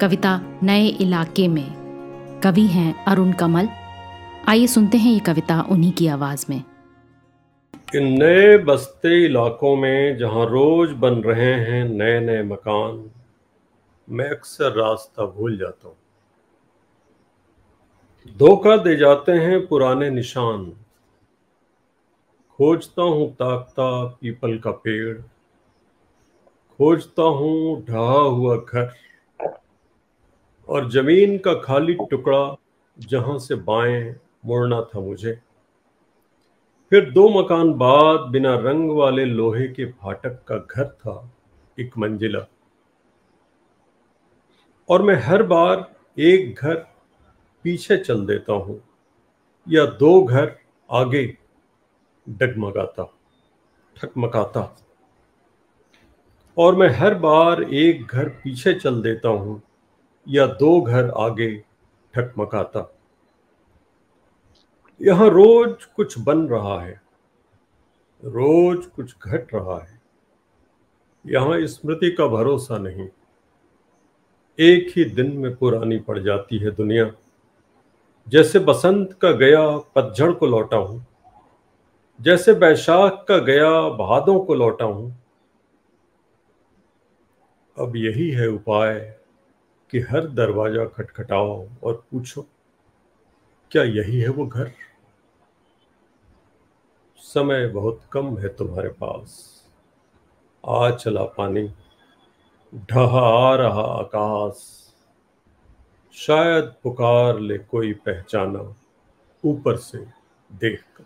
कविता नए इलाके में। कवि हैं अरुण कमल। आइए सुनते हैं ये कविता उन्हीं की आवाज़ में। कि नए बसते इलाकों में जहाँ रोज बन रहे हैं नए नए मकान, मैं अक्सर रास्ता भूल जाता हूँ। धोखा दे जाते हैं पुराने निशान। खोजता हूँ ताकता पीपल का पेड़। खोजता हूँ ढहा हुआ घर। और ज़मीन का खाली टुकड़ा जहाँ से बाएँ मुड़ना था मुझे। फिर दो मकान बाद बिना रंग वाले लोहे के फाटक का घर था एक मंजिला। और मैं हर बार एक घर पीछे चल देता हूँ या दो घर आगे डगमगाता, ठकमकाता। और मैं हर बार एक घर पीछे चल देता हूँ या दो घर आगे ठकमकाता। यहाँ रोज कुछ बन रहा है, रोज कुछ घट रहा है। यहाँ स्मृति का भरोसा नहीं। एक ही दिन में पुरानी पड़ जाती है दुनिया। जैसे बसंत का गया पतझड़ को लौटा हूँ, जैसे बैशाख का गया भादों को लौटा हूँ। अब यही है उपाय कि हर दरवाज़ा खटखटाओ और पूछो, क्या यही है वो घर? समय बहुत कम है तुम्हारे पास। आ चला पानी, ढहा आ रहा आकाश। शायद पुकार ले कोई पहचाना ऊपर से देखकर।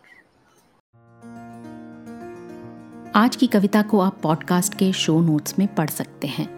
आज की कविता को आप पॉडकास्ट के शो नोट्स में पढ़ सकते हैं।